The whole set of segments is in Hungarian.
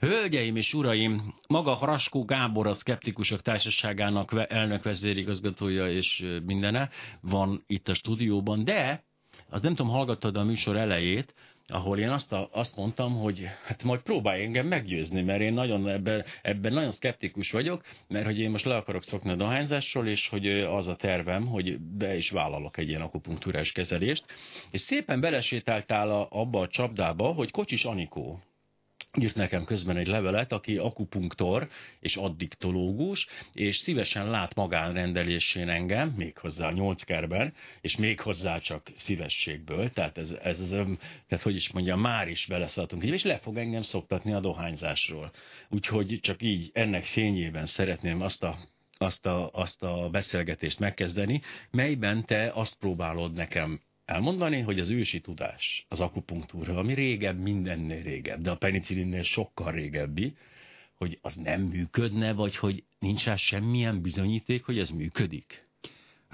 Hölgyeim és uraim, maga Raskó Gábor a Szkeptikusok Társaságának elnök vezérigazgatója és mindene van itt a stúdióban, de az nem tudom, hallgattad a műsor elejét, ahol én azt, a, azt mondtam, hogy hát majd próbálj engem meggyőzni, mert én nagyon ebben, ebben nagyon szkeptikus vagyok, mert hogy én most le akarok szokni a dohányzásról, és hogy az a tervem, hogy be is vállalok egy ilyen akupunktúrás kezelést, és szépen belesétáltál a, abba a csapdába, hogy Kocsis Anikó, írt nekem közben egy levelet, aki akupunktor és addiktológus, és szívesen lát magánrendelésén engem, méghozzá nyolckerben, és méghozzá csak szívességből, tehát ez, ez tehát hogy is mondjam, már is beleszaladtunk, és le fog engem szoktatni a dohányzásról. Úgyhogy csak így ennek fényében szeretném azt a azt a, azt a beszélgetést megkezdeni, melyben te azt próbálod nekem elmondani, hogy az ősi tudás, az akupunktúra, ami régebb, mindennél régebb, de a penicillinnél sokkal régebbi, hogy az nem működne, vagy hogy nincs rá semmilyen bizonyíték, hogy ez működik.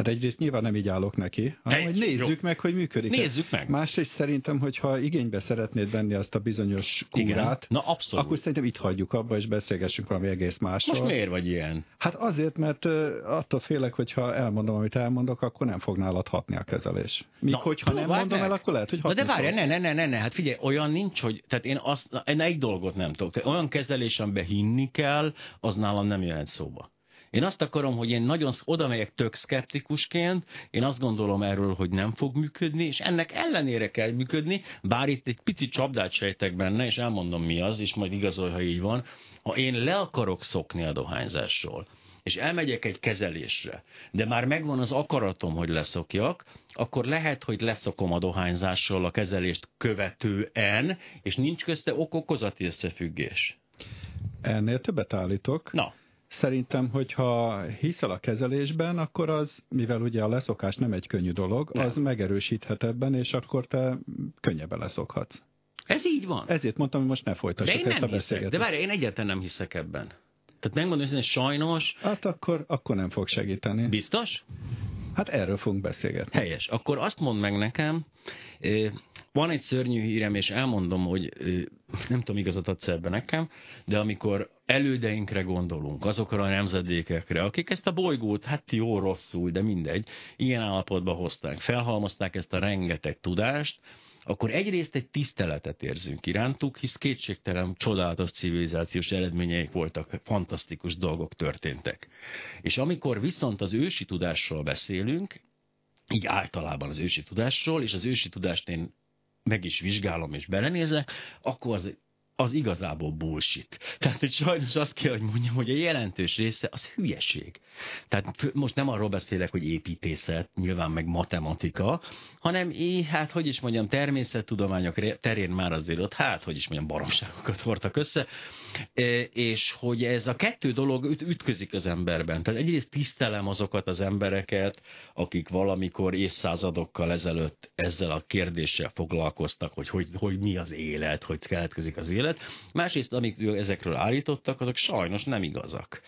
Hát egyrészt nyilván nem így állok neki, hanem Egy, hogy nézzük jó. meg, hogy működik. Nézzük meg. Másrészt szerintem, hogyha igénybe szeretnéd venni azt a bizonyos kúrát, Na, abszolút. akkor szerintem itt hagyjuk abba, és beszélgessünk valami egész másról. Most miért vagy ilyen? Hát azért, mert attól félek, hogyha elmondom, amit elmondok, akkor nem fog nálad hatni a kezelés. Míg Na, hogyha nem mondom meg. el, akkor lehet, hogy hatni Na de várj, ne, ne, ne, ne, ne, hát figyelj, olyan nincs, hogy, tehát én azt, én egy dolgot nem tudok. Olyan kezelés, amiben hinni kell, az nálam nem jöhet szóba. Én azt akarom, hogy én nagyon oda megyek tök szkeptikusként, én azt gondolom erről, hogy nem fog működni, és ennek ellenére kell működni, bár itt egy pici csapdát sejtek benne, és elmondom mi az, és majd igazol, ha így van, ha én le akarok szokni a dohányzásról, és elmegyek egy kezelésre, de már megvan az akaratom, hogy leszokjak, akkor lehet, hogy leszokom a dohányzásról a kezelést követően, és nincs közte okokozati összefüggés. Ennél többet állítok. Na. Szerintem, hogyha hiszel a kezelésben, akkor az, mivel ugye a leszokás nem egy könnyű dolog, nem. az megerősíthet ebben, és akkor te könnyebben leszokhatsz. Ez így van. Ezért mondtam, hogy most ne folytassuk ezt a beszélgetést. De várj, én egyáltalán nem hiszek ebben. Tehát megmondom, hogy sajnos... Hát akkor, akkor nem fog segíteni. Biztos? Hát erről fogunk beszélgetni. Helyes. Akkor azt mondd meg nekem, van egy szörnyű hírem, és elmondom, hogy nem tudom, igazat adsz ebbe nekem, de amikor elődeinkre gondolunk, azokra a nemzedékekre, akik ezt a bolygót, hát jó, rosszul, de mindegy, ilyen állapotba hozták, felhalmozták ezt a rengeteg tudást, akkor egyrészt egy tiszteletet érzünk irántuk, hisz kétségtelen csodálatos civilizációs eredményeik voltak, fantasztikus dolgok történtek. És amikor viszont az ősi tudásról beszélünk, így általában az ősi tudásról, és az ősi tudást én meg is vizsgálom és belenézek, akkor az az igazából bullshit. Tehát, hogy sajnos azt kell, hogy mondjam, hogy a jelentős része az hülyeség. Tehát most nem arról beszélek, hogy építészet, nyilván meg matematika, hanem én, hát, hogy is mondjam, természettudományok terén már azért ott, hát, hogy is mondjam, baromságokat hordtak össze, e, és hogy ez a kettő dolog üt, ütközik az emberben. Tehát egyrészt tisztelem azokat az embereket, akik valamikor évszázadokkal ezelőtt ezzel a kérdéssel foglalkoztak, hogy, hogy, hogy mi az élet, hogy keletkezik az élet, Másrészt, amik ezekről állítottak, azok sajnos nem igazak.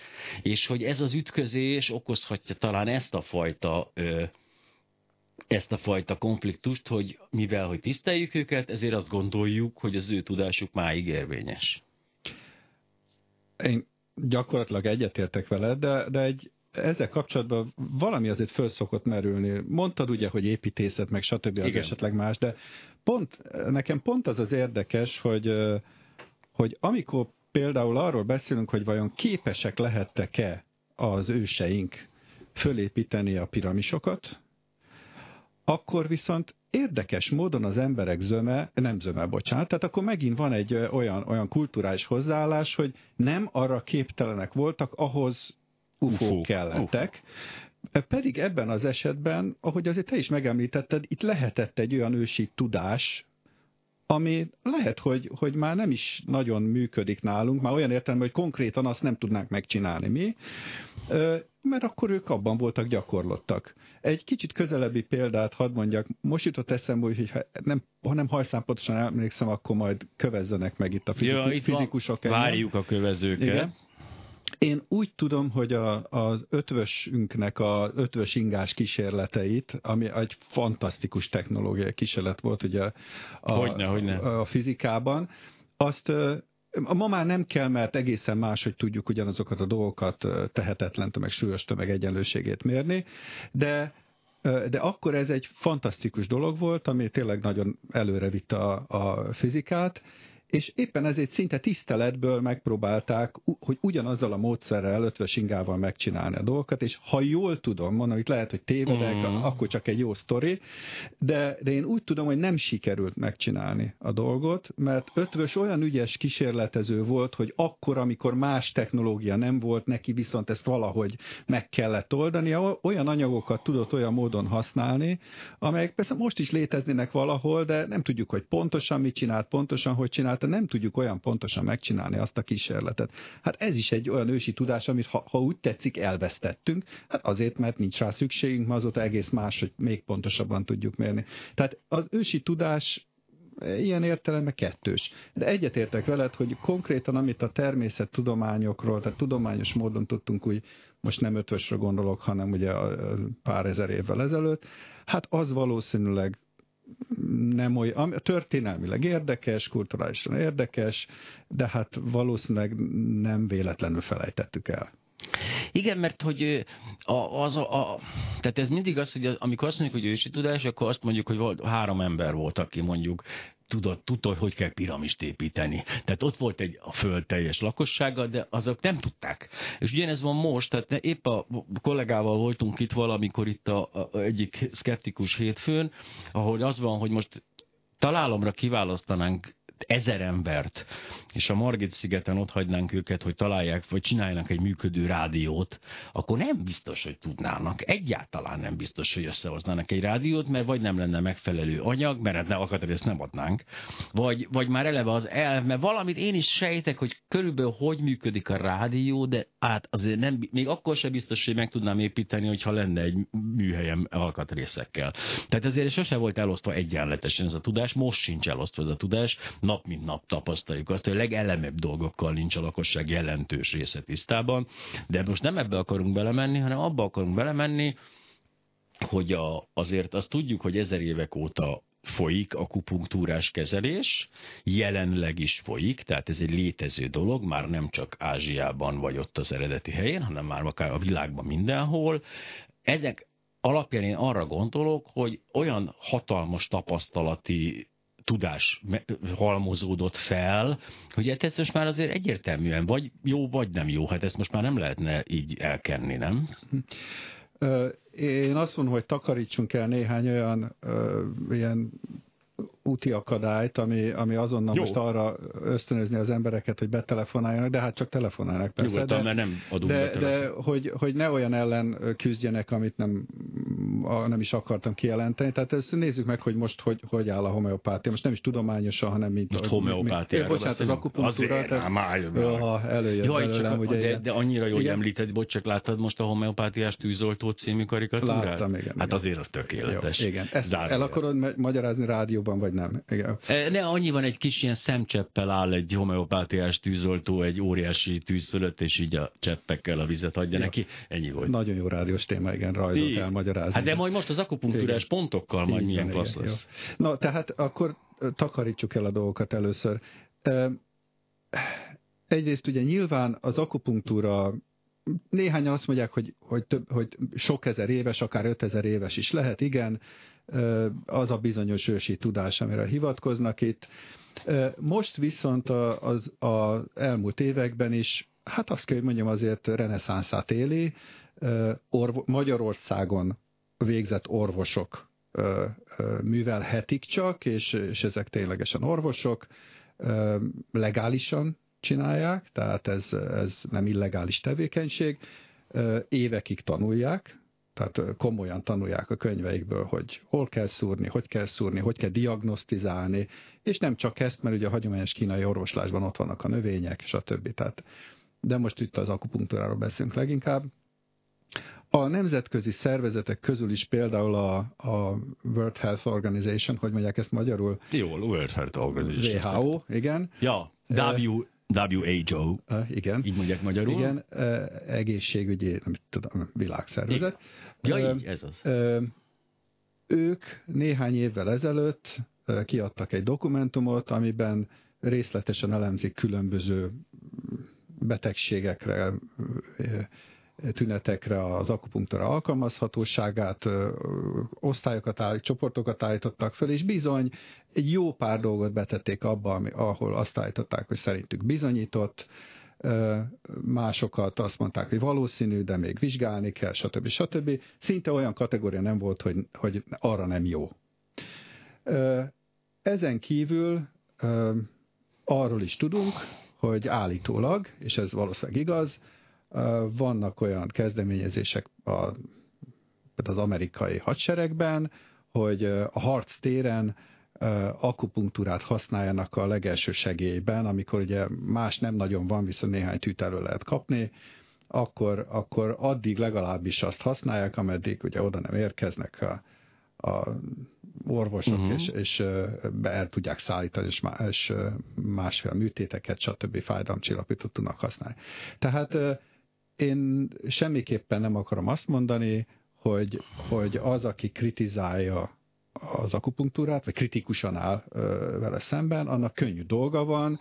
És hogy ez az ütközés okozhatja talán ezt a fajta ezt a fajta konfliktust, hogy mivel, hogy tiszteljük őket, ezért azt gondoljuk, hogy az ő tudásuk máig érvényes. Én gyakorlatilag egyetértek vele, de, de egy ezzel kapcsolatban valami azért föl szokott merülni. Mondtad ugye, hogy építészet, meg stb. az Igen. esetleg más, de pont, nekem pont az az érdekes, hogy hogy amikor például arról beszélünk, hogy vajon képesek lehettek-e az őseink fölépíteni a piramisokat, akkor viszont érdekes módon az emberek zöme, nem zöme, bocsánat, tehát akkor megint van egy olyan, olyan kulturális hozzáállás, hogy nem arra képtelenek voltak, ahhoz ufók kellettek, Ufo. Pedig ebben az esetben, ahogy azért te is megemlítetted, itt lehetett egy olyan ősi tudás, ami lehet, hogy, hogy már nem is nagyon működik nálunk, már olyan értelemben, hogy konkrétan azt nem tudnánk megcsinálni mi, mert akkor ők abban voltak gyakorlottak. Egy kicsit közelebbi példát hadd mondjak, most jutott eszembe, hogy ha nem, ha nem hajszám pontosan emlékszem, akkor majd kövezzenek meg itt a fizik, ja, itt fizikusok. Van, várjuk a kövezőket. Igen. Én úgy tudom, hogy a, az ötvösünknek a ötvös ingás kísérleteit, ami egy fantasztikus technológiai kísérlet volt ugye a, hogyne, hogyne. a fizikában, azt Ma már nem kell, mert egészen más, hogy tudjuk ugyanazokat a dolgokat tehetetlen tömeg, súlyos tömeg egyenlőségét mérni, de de akkor ez egy fantasztikus dolog volt, ami tényleg nagyon előre vitte a, a fizikát, és éppen ezért szinte tiszteletből megpróbálták, hogy ugyanazzal a módszerrel, ötvös ingával megcsinálni a dolgokat, és ha jól tudom, mondom, itt lehet, hogy tévedek, mm. akkor csak egy jó sztori, de, de én úgy tudom, hogy nem sikerült megcsinálni a dolgot, mert ötvös olyan ügyes kísérletező volt, hogy akkor, amikor más technológia nem volt, neki viszont ezt valahogy meg kellett oldani, olyan anyagokat tudott olyan módon használni, amelyek persze most is léteznének valahol, de nem tudjuk, hogy pontosan mit csinált, pontosan hogy csinált, tehát nem tudjuk olyan pontosan megcsinálni azt a kísérletet. Hát ez is egy olyan ősi tudás, amit ha, ha úgy tetszik, elvesztettünk, hát azért, mert nincs rá szükségünk, ma azóta egész más, hogy még pontosabban tudjuk mérni. Tehát az ősi tudás ilyen értelemben kettős. De egyetértek veled, hogy konkrétan amit a természettudományokról, tehát tudományos módon tudtunk úgy, most nem ötvösre gondolok, hanem ugye pár ezer évvel ezelőtt, hát az valószínűleg nem olyan, történelmileg érdekes, kulturálisan érdekes, de hát valószínűleg nem véletlenül felejtettük el. Igen, mert hogy az a, a, tehát ez mindig az, hogy amikor azt mondjuk, hogy ősi tudás, akkor azt mondjuk, hogy volt, három ember volt, aki mondjuk tudott, tudta, hogy kell piramist építeni. Tehát ott volt egy a föld teljes lakossága, de azok nem tudták. És ugyanez van most, tehát épp a kollégával voltunk itt valamikor itt a, a egyik szkeptikus hétfőn, ahol az van, hogy most találomra kiválasztanánk ezer embert, és a Margit-szigeten ott hagynánk őket, hogy találják, vagy csináljanak egy működő rádiót, akkor nem biztos, hogy tudnának. Egyáltalán nem biztos, hogy összehoznának egy rádiót, mert vagy nem lenne megfelelő anyag, mert hát ne akatrészt nem adnánk, vagy, vagy már eleve az elv, mert valamit én is sejtek, hogy körülbelül hogy működik a rádió, de hát azért nem, még akkor sem biztos, hogy meg tudnám építeni, hogyha lenne egy műhelyem alkatrészekkel. Tehát ezért sose volt elosztva egyenletesen ez a tudás, most sincs elosztva ez a tudás, nap mint nap tapasztaljuk azt, hogy legelemebb dolgokkal nincs a lakosság jelentős része tisztában, de most nem ebbe akarunk belemenni, hanem abba akarunk belemenni, hogy a, azért azt tudjuk, hogy ezer évek óta folyik akupunktúrás kezelés, jelenleg is folyik, tehát ez egy létező dolog, már nem csak Ázsiában vagy ott az eredeti helyén, hanem már akár a világban mindenhol. Ezek alapján én arra gondolok, hogy olyan hatalmas tapasztalati tudás halmozódott fel, hogy hát ez most már azért egyértelműen vagy jó, vagy nem jó. Hát ezt most már nem lehetne így elkenni, nem? Én azt mondom, hogy takarítsunk el néhány olyan ilyen úti akadályt, ami, ami azonnal Jó. most arra ösztönözni az embereket, hogy betelefonáljanak, de hát csak telefonálnak persze. Nyugodtan, de, mert nem adunk de, de hogy, hogy ne olyan ellen küzdjenek, amit nem, nem is akartam kijelenteni. Tehát ezt nézzük meg, hogy most hogy, hogy áll a homeopátia. Most nem is tudományosan, hanem mint... Most homeopátia. Bocsánat, az akupunktúra. Azért, tehát, már, ha előjött Jaj, belőlem, csak, ugye, de, de, annyira jó, hogy említed, bocs, csak láttad most a homeopátiás tűzoltó című karikatúrát? Láttam, igen. Hát igen. azért az tökéletes. Jó, igen. Ezt el akarod magyarázni rádióban, vagy nem? Igen. E, ne, annyi van egy kis ilyen szemcseppel áll egy homeopátiás tűzoltó egy óriási tűz fölött, és így a cseppekkel a vizet adja ja. neki. Ennyi volt. Nagyon jó rádiós téma, igen, rajzot elmagyarázni. Hát de majd most az akupunktúrás pontokkal majd milyen klassz lesz. Jó. Na, tehát akkor takarítsuk el a dolgokat először. Egyrészt ugye nyilván az akupunktúra néhányan azt mondják, hogy, hogy, több, hogy sok ezer éves, akár ötezer éves is lehet, igen, az a bizonyos ősi tudás, amire hivatkoznak itt. Most viszont az, az elmúlt években is, hát azt kell, hogy mondjam, azért reneszánszát éli. Orvo- Magyarországon végzett orvosok művelhetik csak, és, és ezek ténylegesen orvosok, legálisan csinálják, tehát ez, ez nem illegális tevékenység, évekig tanulják, tehát komolyan tanulják a könyveikből, hogy hol kell szúrni, hogy kell szúrni, hogy kell diagnosztizálni, és nem csak ezt, mert ugye a hagyományos kínai orvoslásban ott vannak a növények, stb. Tehát, de most itt az akupunktúráról beszélünk leginkább. A nemzetközi szervezetek közül is például a, a World Health Organization, hogy mondják ezt magyarul? Jó, World Health Organization. WHO, igen. Ja, WHO. Igen. Így mondják magyarul. Igen, egészségügyi, nem tudom, világszervezet. Ja, így, ez az. Ők néhány évvel ezelőtt kiadtak egy dokumentumot, amiben részletesen elemzik különböző betegségekre, tünetekre az akupunktúra alkalmazhatóságát, osztályokat állít, csoportokat állítottak föl, és bizony egy jó pár dolgot betették abba, ahol azt állították, hogy szerintük bizonyított, másokat azt mondták, hogy valószínű, de még vizsgálni kell, stb. stb. Szinte olyan kategória nem volt, hogy, hogy arra nem jó. Ezen kívül arról is tudunk, hogy állítólag, és ez valószínűleg igaz, vannak olyan kezdeményezések a, az amerikai hadseregben, hogy a harc téren akupunktúrát használjanak a legelső segélyben, amikor ugye más nem nagyon van, viszont néhány tűt lehet kapni, akkor, akkor addig legalábbis azt használják, ameddig ugye oda nem érkeznek a, a orvosok, uh-huh. és, és be el tudják szállítani, és, más, és másfél műtéteket, stb. fájdalomcsillapítót tudnak használni. Tehát én semmiképpen nem akarom azt mondani, hogy, hogy az, aki kritizálja az akupunktúrát, vagy kritikusan áll vele szemben, annak könnyű dolga van,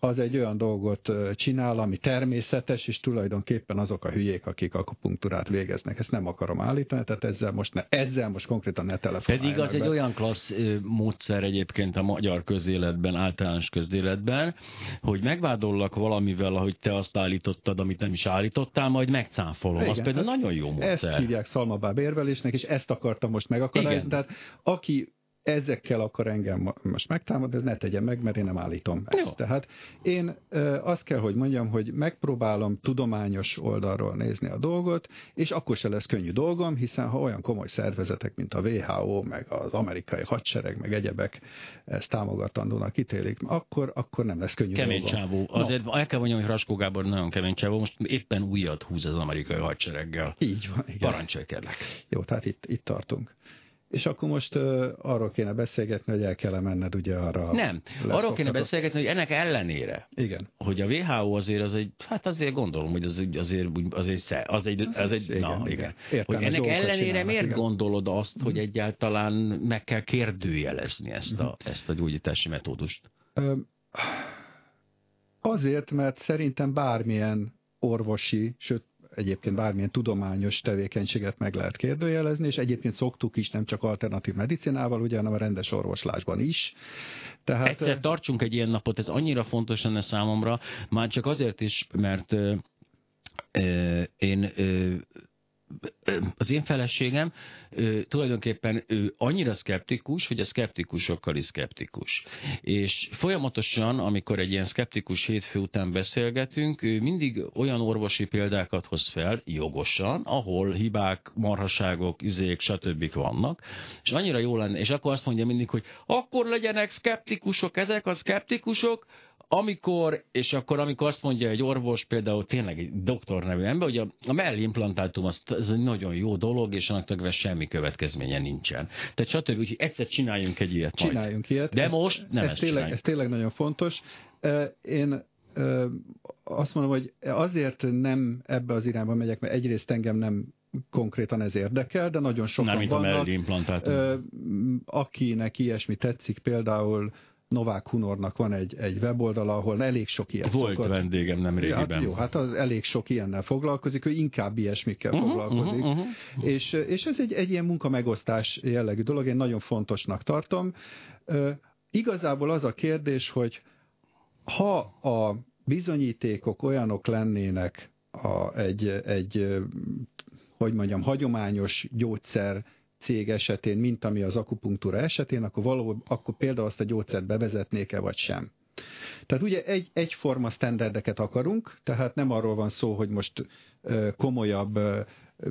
az egy olyan dolgot csinál, ami természetes, és tulajdonképpen azok a hülyék, akik akupunktúrát végeznek. Ezt nem akarom állítani, tehát ezzel most, ne, ezzel most konkrétan ne telefonáljanak Pedig az be. egy olyan klassz módszer egyébként a magyar közéletben, általános közéletben, hogy megvádollak valamivel, ahogy te azt állítottad, amit nem is állítottál, majd megcáfolom. Igen, az például nagyon jó módszer. Ezt hívják szalmabáb érvelésnek, és ezt akartam most megakadályozni. Tehát aki ezekkel akar engem most megtámadni, ez ne tegye meg, mert én nem állítom ezt. Jó. Tehát én azt kell, hogy mondjam, hogy megpróbálom tudományos oldalról nézni a dolgot, és akkor se lesz könnyű dolgom, hiszen ha olyan komoly szervezetek, mint a WHO, meg az amerikai hadsereg, meg egyebek ezt támogatandónak ítélik, akkor, akkor nem lesz könnyű kemény dolgom. Csávó. Azért no. el kell mondjam, hogy Raskó Gábor nagyon kemény csávó, most éppen újat húz az amerikai hadsereggel. Így van, igen. Parancsolj kérlek. Jó, tehát itt, itt tartunk. És akkor most uh, arról kéne beszélgetni, hogy el kell menned ugye arra. Nem, arról kéne beszélgetni, hogy ennek ellenére. Igen. Hogy a WHO azért az egy, hát azért gondolom, hogy az egy, azért, azért, az egy, az egy, igen, na, igen. igen. hogy ennek ellenére miért igen. gondolod azt, hogy egyáltalán meg kell kérdőjelezni ezt a, mhm. ezt a gyógyítási metódust? Azért, mert szerintem bármilyen orvosi, sőt egyébként bármilyen tudományos tevékenységet meg lehet kérdőjelezni, és egyébként szoktuk is nem csak alternatív medicinával, ugye, hanem a rendes orvoslásban is. Tehát, Egyszer tartsunk egy ilyen napot, ez annyira fontos lenne számomra, már csak azért is, mert én az én feleségem tulajdonképpen ő annyira szkeptikus, hogy a szkeptikusokkal is szkeptikus. És folyamatosan, amikor egy ilyen szkeptikus hétfő után beszélgetünk, ő mindig olyan orvosi példákat hoz fel, jogosan, ahol hibák, marhaságok, izék, stb. vannak, és annyira jó lenne, és akkor azt mondja mindig, hogy akkor legyenek szkeptikusok ezek a szkeptikusok, amikor, és akkor amikor azt mondja egy orvos, például tényleg egy doktor nevű ember, hogy a, a mellimplantátum az, az egy nagyon jó dolog, és annak tökve semmi következménye nincsen. Tehát stb. Úgyhogy egyszer csináljunk egy ilyet Csináljunk majd. ilyet. De ez, most nem ez ezt tényleg, Ez tényleg nagyon fontos. Én azt mondom, hogy azért nem ebbe az irányba megyek, mert egyrészt engem nem konkrétan ez érdekel, de nagyon sokan Mármint vannak, a akinek ilyesmi tetszik, például Novák Hunornak van egy, egy weboldala, ahol elég sok ilyet Volt szokott. vendégem nem régiben. Hát jó, hát az elég sok ilyennel foglalkozik, ő inkább ilyesmikkel uh-huh, foglalkozik. Uh-huh, uh-huh. És, és ez egy, egy ilyen munkamegosztás jellegű dolog, én nagyon fontosnak tartom. Uh, igazából az a kérdés, hogy ha a bizonyítékok olyanok lennének a, egy, egy, hogy mondjam, hagyományos gyógyszer cég esetén, mint ami az akupunktúra esetén, akkor, való, akkor például azt a gyógyszert bevezetnék-e vagy sem. Tehát ugye egy, egyforma standardeket akarunk, tehát nem arról van szó, hogy most komolyabb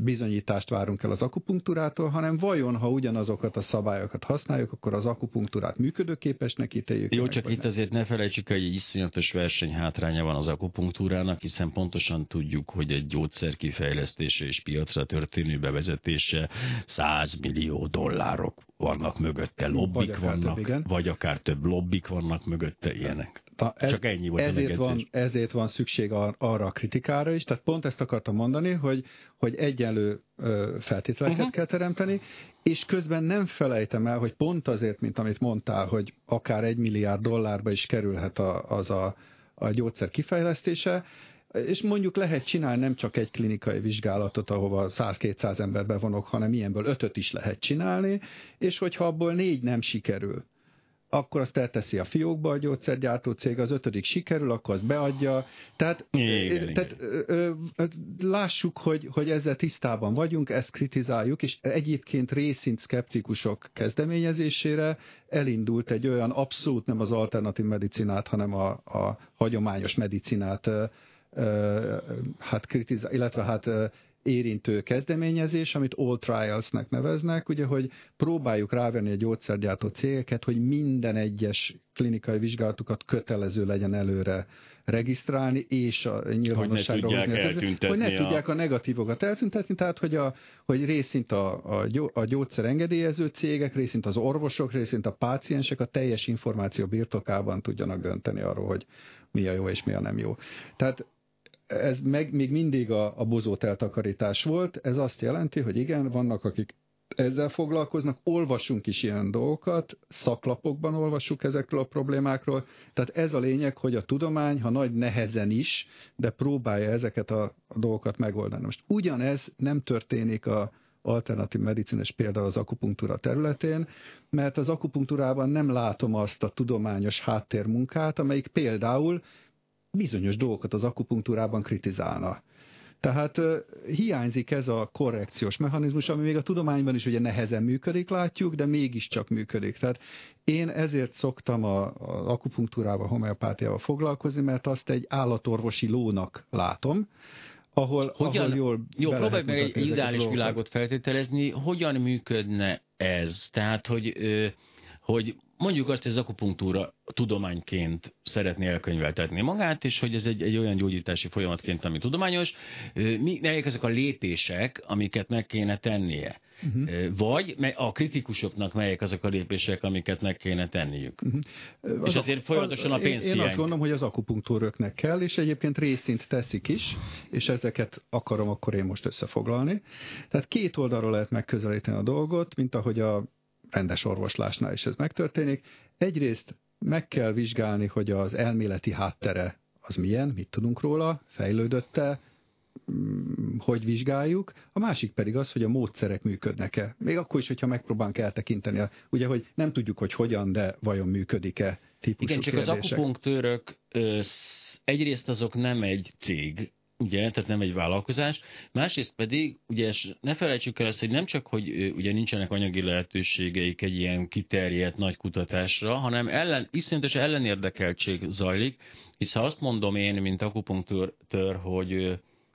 bizonyítást várunk el az akupunktúrától, hanem vajon, ha ugyanazokat a szabályokat használjuk, akkor az akupunktúrát működőképesnek ítéljük. Jó, csak itt nem. azért ne felejtsük, hogy egy iszonyatos hátránya van az akupunktúrának, hiszen pontosan tudjuk, hogy egy gyógyszer kifejlesztése és piacra történő bevezetése 100 millió dollárok vannak mögötte, lobbik vagy vannak, több, vagy akár több lobbik vannak mögötte, ilyenek. Na, ez, Csak ennyi volt ezért van, ezért van szükség ar, arra a kritikára is, tehát pont ezt akartam mondani, hogy, hogy egyenlő feltételeket uh-huh. kell teremteni, és közben nem felejtem el, hogy pont azért, mint amit mondtál, hogy akár egy milliárd dollárba is kerülhet a, az a, a gyógyszer kifejlesztése, és mondjuk lehet csinálni nem csak egy klinikai vizsgálatot, ahova 100-200 ember bevonok, hanem ilyenből ötöt is lehet csinálni, és hogyha abból négy nem sikerül, akkor azt elteszi a fiókba a gyógyszergyártó cég, az ötödik sikerül, akkor azt beadja. Tehát, igen, tehát igen. Ö, ö, lássuk, hogy, hogy ezzel tisztában vagyunk, ezt kritizáljuk, és egyébként részint szkeptikusok kezdeményezésére elindult egy olyan abszolút nem az alternatív medicinát, hanem a, a hagyományos medicinát ö, hát kritizál, illetve hát érintő kezdeményezés, amit All Trials-nek neveznek, ugye, hogy próbáljuk rávenni a gyógyszergyártó cégeket, hogy minden egyes klinikai vizsgálatukat kötelező legyen előre regisztrálni, és a nyilvánosságra hogy ne tudják, hozni, hogy ne a... tudják a negatívokat eltüntetni, tehát hogy, a, hogy részint a, a, a gyógyszer engedélyező cégek, részint az orvosok, részint a páciensek a teljes információ birtokában tudjanak dönteni arról, hogy mi a jó és mi a nem jó. Tehát ez meg, még mindig a, a bozót eltakarítás volt. Ez azt jelenti, hogy igen, vannak akik ezzel foglalkoznak, olvasunk is ilyen dolgokat, szaklapokban olvassuk ezekről a problémákról. Tehát ez a lényeg, hogy a tudomány, ha nagy nehezen is, de próbálja ezeket a, dolgokat megoldani. Most ugyanez nem történik a alternatív medicines például az akupunktúra területén, mert az akupunktúrában nem látom azt a tudományos háttérmunkát, amelyik például bizonyos dolgokat az akupunktúrában kritizálna. Tehát uh, hiányzik ez a korrekciós mechanizmus, ami még a tudományban is ugye nehezen működik, látjuk, de mégiscsak működik. Tehát én ezért szoktam a, a akupunktúrával, homeopátiával foglalkozni, mert azt egy állatorvosi lónak látom, ahol, hogyan, ahol jól Jó, próbálj meg egy ideális világot feltételezni, hogyan működne ez? Tehát, hogy, hogy mondjuk azt, hogy az akupunktúra tudományként szeretné elkönyveltetni magát, és hogy ez egy, egy olyan gyógyítási folyamatként, ami tudományos, mi, melyek ezek a lépések, amiket meg kéne tennie? Uh-huh. Vagy a kritikusoknak melyek azok a lépések, amiket meg kéne tenniük. Uh-huh. És az azért folyamatosan a pénz Én, én azt gondolom, hogy az akupunktúröknek kell, és egyébként részint teszik is, és ezeket akarom akkor én most összefoglalni. Tehát két oldalról lehet megközelíteni a dolgot, mint ahogy a rendes orvoslásnál is ez megtörténik. Egyrészt meg kell vizsgálni, hogy az elméleti háttere az milyen, mit tudunk róla, fejlődötte, mm, hogy vizsgáljuk, a másik pedig az, hogy a módszerek működnek-e. Még akkor is, hogyha megpróbálunk eltekinteni, ugye, hogy nem tudjuk, hogy hogyan, de vajon működik-e típusú Igen, csak kérdések. az akupunktőrök egyrészt azok nem egy cég, ugye, tehát nem egy vállalkozás, másrészt pedig, ugye ne felejtsük el azt, hogy nem csak, hogy ugye nincsenek anyagi lehetőségeik egy ilyen kiterjedt nagy kutatásra, hanem ellen, iszonyatos ellenérdekeltség zajlik, hisz ha azt mondom én, mint akupunktőr, hogy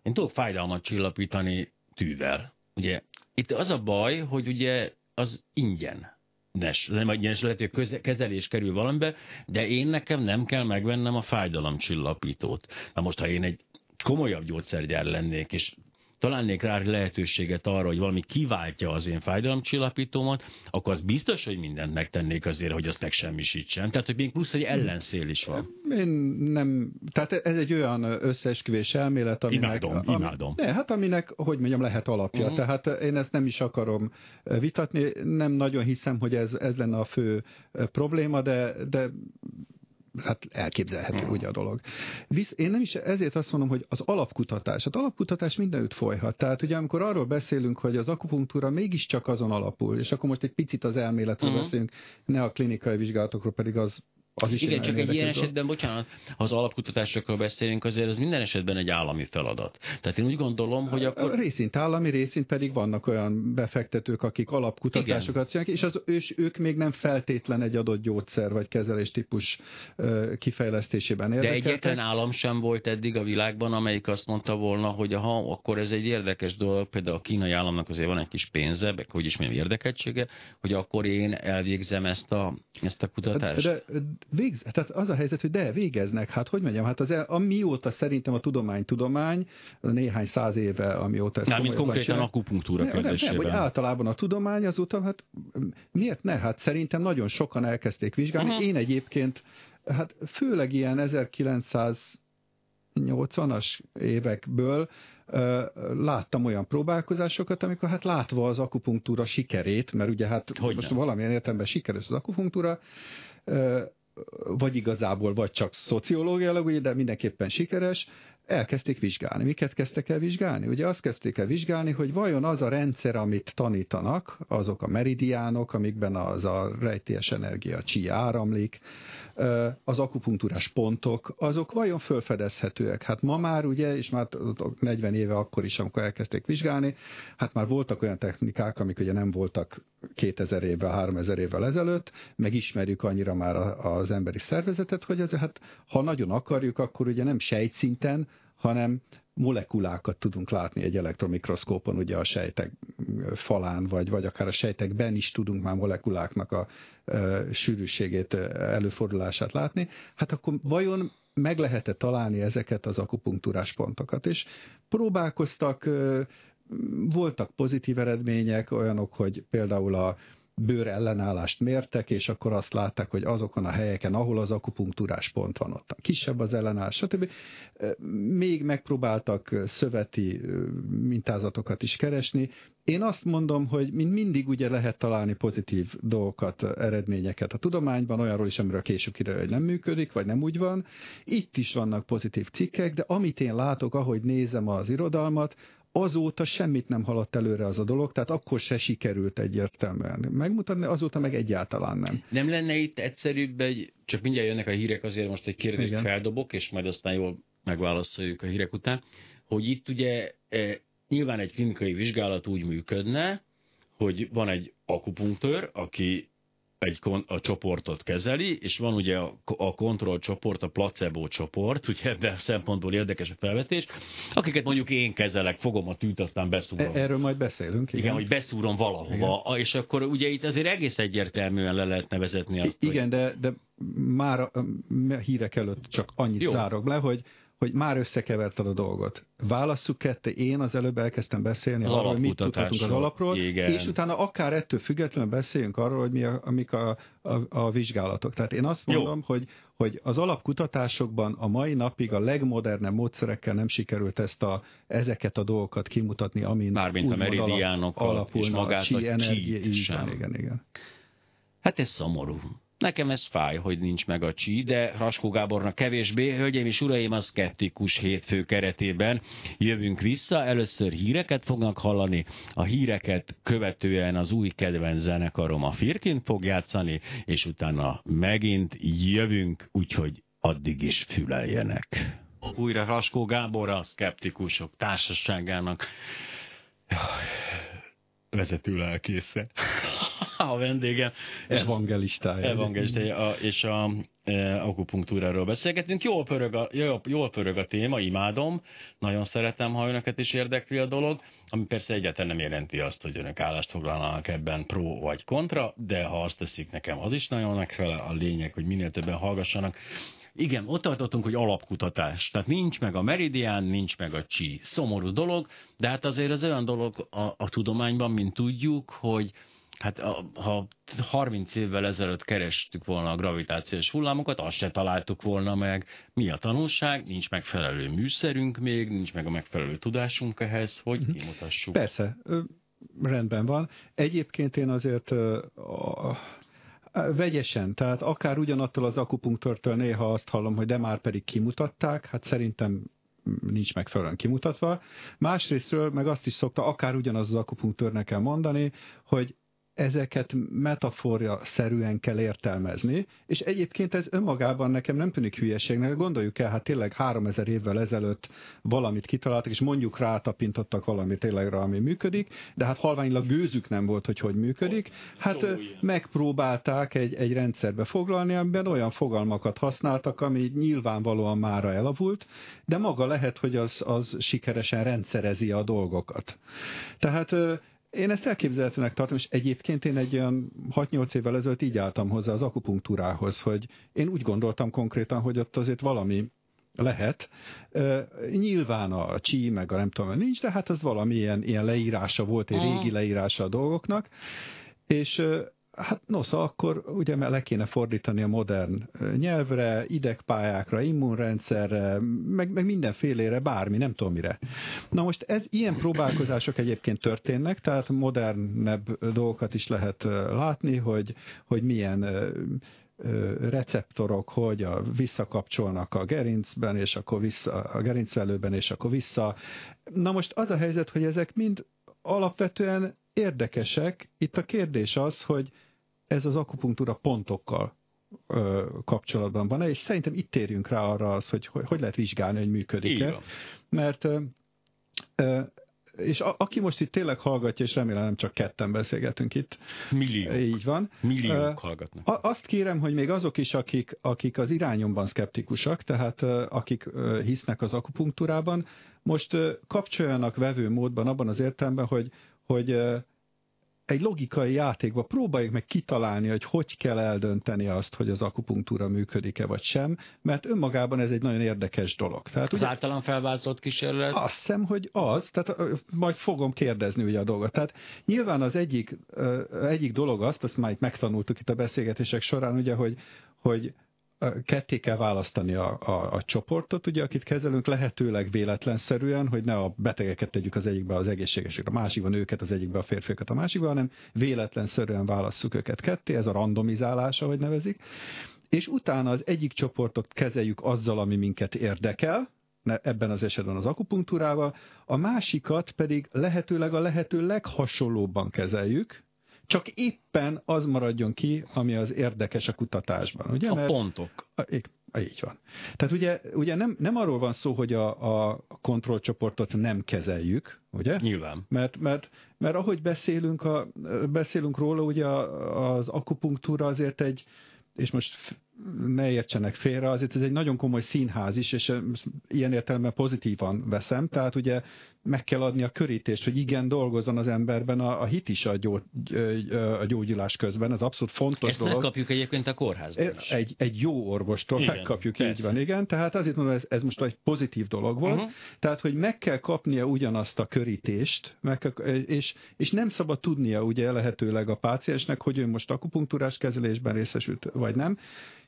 én tudok fájdalmat csillapítani tűvel, ugye, itt az a baj, hogy ugye az ingyen Nes, nem ingyenes, lehet, hogy kezelés kerül valamibe, de én nekem nem kell megvennem a fájdalomcsillapítót. Na most, ha én egy komolyabb gyógyszergyár lennék, és találnék rá lehetőséget arra, hogy valami kiváltja az én fájdalomcsillapítómat, akkor az biztos, hogy mindent megtennék azért, hogy azt megsemmisítsen. Tehát, hogy még plusz egy ellenzél is van. Én nem, tehát ez egy olyan összeesküvés elmélet, aminek... Imádom, ami, imádom. Ne, hát aminek, hogy mondjam, lehet alapja. Uh-huh. Tehát én ezt nem is akarom vitatni, nem nagyon hiszem, hogy ez, ez lenne a fő probléma, de, de hát elképzelhető hmm. ugye a dolog. Visz, én nem is ezért azt mondom, hogy az alapkutatás, az alapkutatás mindenütt folyhat. Tehát ugye amikor arról beszélünk, hogy az akupunktúra mégiscsak azon alapul, és akkor most egy picit az elméletről uh-huh. beszélünk, ne a klinikai vizsgálatokról, pedig az az is Igen, csak egy ilyen esetben, bocsánat, ha az alapkutatásokról beszélünk, azért az minden esetben egy állami feladat. Tehát én úgy gondolom, hogy akkor... Részint állami, részint pedig vannak olyan befektetők, akik alapkutatásokat csinálnak, és, az, és ők még nem feltétlen egy adott gyógyszer vagy kezeléstípus kifejlesztésében érdekeltek. De egyetlen állam sem volt eddig a világban, amelyik azt mondta volna, hogy ha akkor ez egy érdekes dolog, például a kínai államnak azért van egy kis pénze, meg hogy is mondjam, érdekeltsége, hogy akkor én elvégzem ezt a, ezt a kutatást. De, de, végz, tehát az a helyzet, hogy de, végeznek, hát hogy mondjam, hát az, amióta szerintem a tudomány tudomány, néhány száz éve, amióta ezt mint konkrétan akupunktúra kérdésében. Nem, nem, hogy általában a tudomány azóta, hát miért ne? Hát szerintem nagyon sokan elkezdték vizsgálni. Uh-huh. Én egyébként hát főleg ilyen 1980-as évekből láttam olyan próbálkozásokat, amikor hát látva az akupunktúra sikerét, mert ugye hát Hogy most nem? valamilyen értelemben sikeres az akupunktúra, vagy igazából, vagy csak szociológiailag, ugye, de mindenképpen sikeres, elkezdték vizsgálni. Miket kezdtek el vizsgálni? Ugye azt kezdték el vizsgálni, hogy vajon az a rendszer, amit tanítanak, azok a meridiánok, amikben az a rejtélyes energia csi áramlik, az akupunktúrás pontok, azok vajon fölfedezhetőek? Hát ma már ugye, és már 40 éve akkor is, amikor elkezdték vizsgálni, hát már voltak olyan technikák, amik ugye nem voltak 2000 évvel, 3000 évvel ezelőtt, megismerjük annyira már az emberi szervezetet, hogy ez, hát ha nagyon akarjuk, akkor ugye nem sejtszinten, hanem molekulákat tudunk látni egy elektromikroszkópon, ugye a sejtek falán, vagy, vagy akár a sejtekben is tudunk már molekuláknak a e, sűrűségét, előfordulását látni, hát akkor vajon meg lehet-e találni ezeket az akupunktúrás pontokat? És próbálkoztak, voltak pozitív eredmények, olyanok, hogy például a bőr ellenállást mértek, és akkor azt látták, hogy azokon a helyeken, ahol az akupunktúrás pont van, ott kisebb az ellenállás, stb. Még megpróbáltak szöveti mintázatokat is keresni. Én azt mondom, hogy mint mindig ugye lehet találni pozitív dolgokat, eredményeket a tudományban, olyanról is, amiről később kiderül, hogy nem működik, vagy nem úgy van. Itt is vannak pozitív cikkek, de amit én látok, ahogy nézem az irodalmat, azóta semmit nem haladt előre az a dolog, tehát akkor se sikerült egyértelműen megmutatni, azóta meg egyáltalán nem. Nem lenne itt egyszerűbb, egy, csak mindjárt jönnek a hírek, azért most egy kérdést Igen. feldobok, és majd aztán jól megválaszoljuk a hírek után, hogy itt ugye e, nyilván egy klinikai vizsgálat úgy működne, hogy van egy akupunktőr, aki egy kon- a csoportot kezeli, és van ugye a, a kontrollcsoport, a placebo csoport, ugye ebben szempontból érdekes a felvetés, akiket mondjuk én kezelek, fogom a tűt, aztán beszúrom. E- erről majd beszélünk. Igen, igen hogy beszúrom valahova, igen. és akkor ugye itt azért egész egyértelműen le lehetne vezetni azt, Igen, hogy... de, de már a hírek előtt csak annyit Jó. zárok le, hogy hogy már összekeverted a dolgot. Válasszuk ketté, én az előbb elkezdtem beszélni az arról, hogy mit tudhatunk az alapról, igen. és utána akár ettől függetlenül beszéljünk arról, hogy mi a, amik a, a, a vizsgálatok. Tehát én azt mondom, hogy, hogy az alapkutatásokban a mai napig a legmodernebb módszerekkel nem sikerült ezt a, ezeket a dolgokat kimutatni, amin Mármint a meridiánok alapulna, és magát a, a energia, igen, igen, igen. Hát ez szomorú. Nekem ez fáj, hogy nincs meg a csí, de Raskó Gábornak kevésbé. Hölgyeim és uraim, a szkeptikus hétfő keretében jövünk vissza. Először híreket fognak hallani, a híreket követően az új kedvenc zenekarom a Firkin fog játszani, és utána megint jövünk, úgyhogy addig is füleljenek. Újra Raskó Gábor a szkeptikusok társaságának vezető lelkésze. a vendégem. Evangelistája. Evangelistája, és a e, akupunktúráról beszélgetünk. Jól pörög, a, jól, jól pörög a téma, imádom, nagyon szeretem, ha önöket is érdekli a dolog, ami persze egyáltalán nem jelenti azt, hogy önök állást foglalnak ebben pro vagy kontra, de ha azt teszik nekem, az is nagyon megfelel a lényeg, hogy minél többen hallgassanak. Igen, ott tartottunk, hogy alapkutatás. Tehát nincs meg a meridián, nincs meg a csi. Szomorú dolog, de hát azért az olyan dolog a, a tudományban, mint tudjuk, hogy Hát a, ha 30 évvel ezelőtt kerestük volna a gravitációs hullámokat, azt se találtuk volna meg. Mi a tanulság? Nincs megfelelő műszerünk még, nincs meg a megfelelő tudásunk ehhez, hogy mhm. kimutassuk. Persze, rendben van. Egyébként én azért a, vegyesen, tehát akár ugyanattól az akupunktörtől néha azt hallom, hogy de már pedig kimutatták, hát szerintem nincs megfelelően kimutatva. Másrésztről meg azt is szokta akár ugyanaz az akupunktőrnek kell mondani, hogy ezeket metaforja szerűen kell értelmezni, és egyébként ez önmagában nekem nem tűnik hülyeségnek, gondoljuk el, hát tényleg 3000 évvel ezelőtt valamit kitaláltak, és mondjuk rátapintottak valami tényleg ami működik, de hát halványilag gőzük nem volt, hogy hogy működik, hát megpróbálták egy, egy rendszerbe foglalni, amiben olyan fogalmakat használtak, ami nyilvánvalóan mára elavult, de maga lehet, hogy az, az sikeresen rendszerezi a dolgokat. Tehát én ezt elképzelhetőnek tartom, és egyébként én egy olyan 6-8 évvel ezelőtt így álltam hozzá az akupunktúrához, hogy én úgy gondoltam konkrétan, hogy ott azért valami lehet. Nyilván a csí, meg a nem tudom, nincs, de hát az valami ilyen, ilyen leírása volt, egy régi leírása a dolgoknak, és Hát nosza, akkor ugye le kéne fordítani a modern nyelvre, idegpályákra, immunrendszerre, meg, meg mindenfélére, bármi, nem tudom mire. Na most ez, ilyen próbálkozások egyébként történnek, tehát modernebb dolgokat is lehet látni, hogy, hogy milyen receptorok, hogy a, visszakapcsolnak a gerincben, és akkor vissza, a gerincvelőben, és akkor vissza. Na most az a helyzet, hogy ezek mind alapvetően érdekesek. Itt a kérdés az, hogy ez az akupunktúra pontokkal ö, kapcsolatban van-e, és szerintem itt térjünk rá arra az, hogy hogy, hogy lehet vizsgálni, hogy működik-e. Mert ö, ö, és a, aki most itt tényleg hallgatja, és remélem nem csak ketten beszélgetünk itt. Milliók. Így van. Milliók hallgatnak. A, azt kérem, hogy még azok is, akik, akik az irányomban szkeptikusak, tehát akik hisznek az akupunktúrában, most kapcsoljanak vevő módban abban az értelemben, hogy, hogy egy logikai játékba próbáljuk meg kitalálni, hogy hogy kell eldönteni azt, hogy az akupunktúra működik-e vagy sem, mert önmagában ez egy nagyon érdekes dolog. Tehát, az ugye, általán felvázolt kísérlet? Azt hiszem, hogy az, tehát majd fogom kérdezni ugye a dolgot. Tehát nyilván az egyik, egyik dolog azt, azt már itt megtanultuk itt a beszélgetések során, ugye, hogy, hogy ketté kell választani a, a, a csoportot, ugye, akit kezelünk lehetőleg véletlenszerűen, hogy ne a betegeket tegyük az egyikbe, az egészségesekre, a másikban őket, az egyikbe a férfiakat, a másikba, hanem véletlenszerűen válasszuk őket ketté, ez a randomizálás, ahogy nevezik, és utána az egyik csoportot kezeljük azzal, ami minket érdekel, ebben az esetben az akupunktúrával, a másikat pedig lehetőleg a lehető leghasonlóbban kezeljük, csak éppen az maradjon ki, ami az érdekes a kutatásban. Ugye? A Mert, pontok. A, így van. Tehát ugye, ugye nem, nem arról van szó, hogy a, a kontrollcsoportot nem kezeljük, ugye? Nyilván. Mert, mert, mert ahogy beszélünk, a, beszélünk róla, ugye az akupunktúra azért egy, és most ne értsenek félre, azért ez egy nagyon komoly színház is, és ilyen értelemben pozitívan veszem, tehát ugye meg kell adni a körítést, hogy igen, dolgozzon az emberben a, a hit is a, gyó, a gyógyulás közben, ez abszolút fontos Ezt dolog. megkapjuk egyébként a kórházban is. Egy, egy jó orvostól igen, megkapjuk, persze. így van, igen, tehát azért mondom, ez, ez most egy pozitív dolog volt, uh-huh. tehát, hogy meg kell kapnia ugyanazt a körítést, meg kell, és, és nem szabad tudnia ugye lehetőleg a páciensnek, hogy ő most akupunktúrás kezelésben részesült, vagy nem,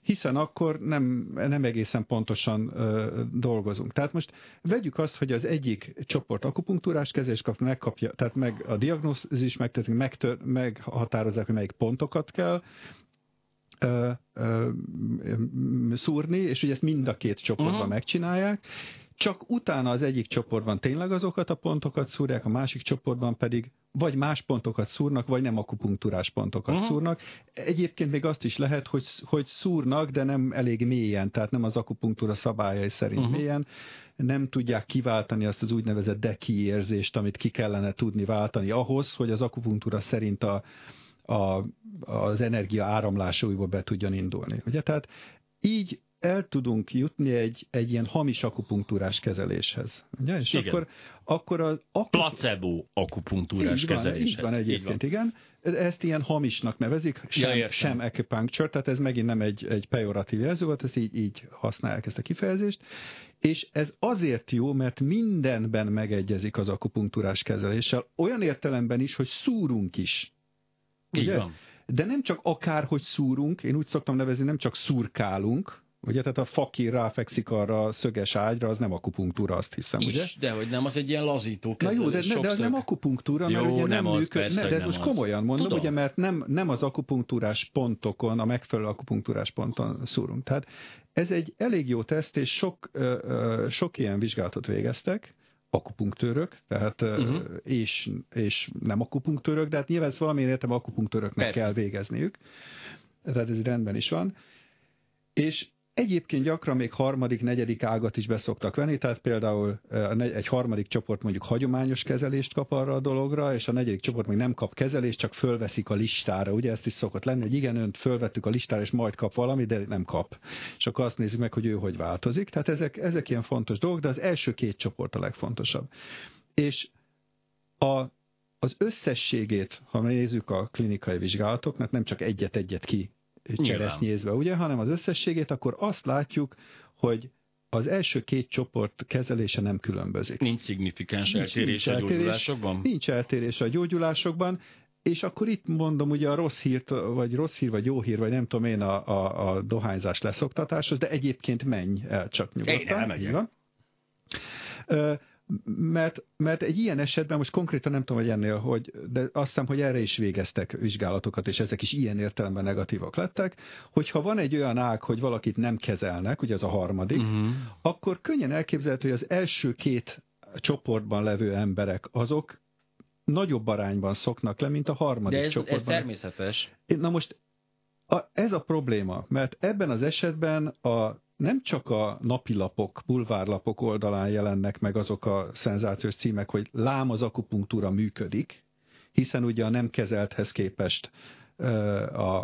hiszen akkor nem, nem egészen pontosan ö, dolgozunk. Tehát most vegyük azt, hogy az egyik csoport akupunktúrás kezelést kap, megkapja, tehát meg a diagnózis megtörténik, megtör, meghatározzák, hogy melyik pontokat kell ö, ö, szúrni, és ugye ezt mind a két csoportban uh-huh. megcsinálják, csak utána az egyik csoportban tényleg azokat a pontokat szúrják, a másik csoportban pedig vagy más pontokat szúrnak, vagy nem akupunktúrás pontokat uh-huh. szúrnak. Egyébként még azt is lehet, hogy, hogy szúrnak, de nem elég mélyen, tehát nem az akupunktúra szabályai szerint uh-huh. mélyen. Nem tudják kiváltani azt az úgynevezett deki érzést, amit ki kellene tudni váltani ahhoz, hogy az akupunktúra szerint a, a, az energia áramlása újból be tudjon indulni. Ugye? Tehát így el tudunk jutni egy, egy ilyen hamis akupunktúrás kezeléshez. Ugye? És igen. akkor, akkor az akup... Placebo akupunktúrás így van, kezeléshez. Így van egyébként, így van. igen. Ezt ilyen hamisnak nevezik, sem, ja, sem acupuncture, tehát ez megint nem egy, egy pejoratív jelző volt, ez így, így használják ezt a kifejezést. És ez azért jó, mert mindenben megegyezik az akupunktúrás kezeléssel, olyan értelemben is, hogy szúrunk is. Ugye? Így van. De nem csak akárhogy szúrunk, én úgy szoktam nevezni, nem csak szurkálunk, Ugye, tehát a fakír ráfekszik arra a szöges ágyra, az nem akupunktúra, azt hiszem, Is, ugye? de hogy nem, az egy ilyen lazító. Na jó, de, ne, de az nem akupunktúra, mert jó, ugye nem, nem az, működ, persze, ne, de ez most az. komolyan mondom, Tudom. ugye, mert nem, nem az akupunktúrás pontokon, a megfelelő akupunktúrás ponton szúrunk. Tehát ez egy elég jó teszt, és sok, ö, ö, sok ilyen vizsgálatot végeztek, akupunktőrök, tehát uh-huh. és, és nem akupunktőrök, de hát nyilván ezt valamilyen értem akupunktőröknek Persze. kell végezniük. Tehát ez rendben is van. És Egyébként gyakran még harmadik, negyedik ágat is beszoktak venni, tehát például egy harmadik csoport mondjuk hagyományos kezelést kap arra a dologra, és a negyedik csoport még nem kap kezelést, csak fölveszik a listára. Ugye ezt is szokott lenni, hogy igen, önt fölvettük a listára, és majd kap valami, de nem kap. És akkor azt nézzük meg, hogy ő hogy változik. Tehát ezek, ezek ilyen fontos dolgok, de az első két csoport a legfontosabb. És a, az összességét, ha nézzük a klinikai vizsgálatoknak, nem csak egyet-egyet ki cseresznyézve, ugye, hanem az összességét, akkor azt látjuk, hogy az első két csoport kezelése nem különbözik. Nincs szignifikáns Nincs- eltérés nincs a eltérés. gyógyulásokban? Nincs eltérés a gyógyulásokban. és akkor itt mondom, ugye a rossz hírt, vagy rossz hír, vagy jó hír, vagy nem tudom én a, a, a dohányzás leszoktatáshoz, de egyébként menj el csak nyugodtan. Én elmegyek. Mert, mert egy ilyen esetben, most konkrétan nem tudom, hogy ennél, hogy, de azt hiszem, hogy erre is végeztek vizsgálatokat, és ezek is ilyen értelemben negatívak lettek, hogyha van egy olyan ág, hogy valakit nem kezelnek, ugye az a harmadik, uh-huh. akkor könnyen elképzelhető, hogy az első két csoportban levő emberek, azok nagyobb arányban szoknak le, mint a harmadik De ez, csoportban. ez természetes. Na most a, ez a probléma, mert ebben az esetben a, nem csak a napilapok, bulvárlapok oldalán jelennek meg azok a szenzációs címek, hogy lám az akupunktúra működik, hiszen ugye a nem kezelthez képest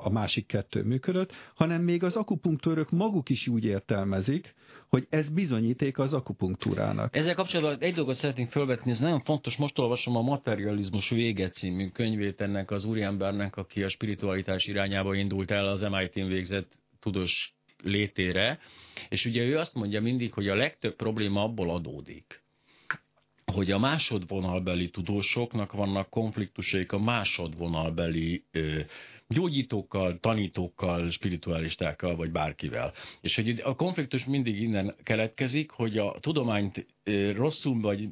a, másik kettő működött, hanem még az akupunktőrök maguk is úgy értelmezik, hogy ez bizonyíték az akupunktúrának. Ezzel kapcsolatban egy dolgot szeretnénk felvetni, ez nagyon fontos, most olvasom a Materializmus vége című könyvét ennek az úriembernek, aki a spiritualitás irányába indult el az MIT-n végzett tudós létére, és ugye ő azt mondja mindig, hogy a legtöbb probléma abból adódik, hogy a másodvonalbeli tudósoknak vannak konfliktusaik a másodvonalbeli ö, gyógyítókkal, tanítókkal, spiritualistákkal, vagy bárkivel. És hogy a konfliktus mindig innen keletkezik, hogy a tudományt ö, rosszul vagy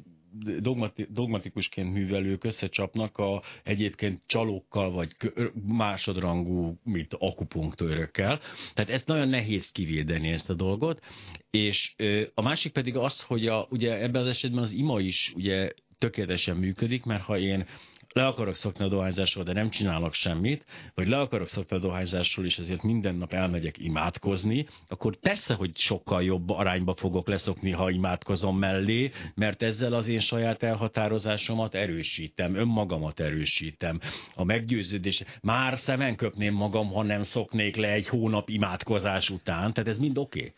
dogmati, dogmatikusként művelők összecsapnak a egyébként csalókkal, vagy másodrangú, mit, akupunktőrökkel. Tehát ezt nagyon nehéz kivédeni ezt a dolgot. És a másik pedig az, hogy a, ugye ebben az esetben az ima is ugye tökéletesen működik, mert ha én le akarok szokni a dohányzásról, de nem csinálok semmit, vagy le akarok szokni a dohányzásról, és ezért minden nap elmegyek imádkozni, akkor persze, hogy sokkal jobb arányba fogok leszokni, ha imádkozom mellé, mert ezzel az én saját elhatározásomat erősítem, önmagamat erősítem. A meggyőződés, már szemen köpném magam, ha nem szoknék le egy hónap imádkozás után, tehát ez mind oké. Okay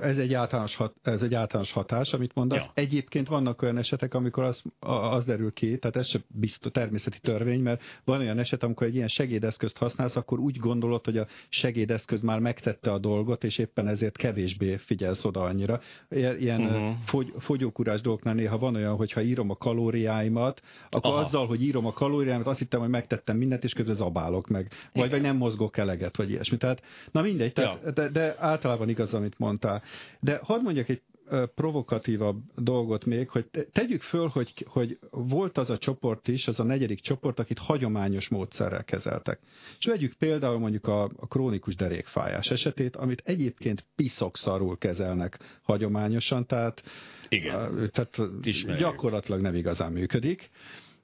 ez egy, általános hat, ez egy általános hatás, amit mondasz. Ja. Egyébként vannak olyan esetek, amikor az, az derül ki, tehát ez sem biztos természeti törvény, mert van olyan eset, amikor egy ilyen segédeszközt használsz, akkor úgy gondolod, hogy a segédeszköz már megtette a dolgot, és éppen ezért kevésbé figyelsz oda annyira. Ilyen uh-huh. fogy, fogyókúrás dolgoknál néha van olyan, hogy ha írom a kalóriáimat, akkor Aha. azzal, hogy írom a kalóriáimat, azt hittem, hogy megtettem mindent, és közben zabálok meg. Vagy, vagy nem mozgok eleget, vagy ilyesmi. Tehát, na mindegy, tehát, ja. de, de általában igaz amit mondtál. De hadd mondjak egy provokatívabb dolgot még, hogy tegyük föl, hogy, hogy volt az a csoport is, az a negyedik csoport, akit hagyományos módszerrel kezeltek. És vegyük például mondjuk a, a krónikus derékfájás esetét, amit egyébként piszokszarul kezelnek hagyományosan, tehát, Igen. tehát gyakorlatilag nem igazán működik.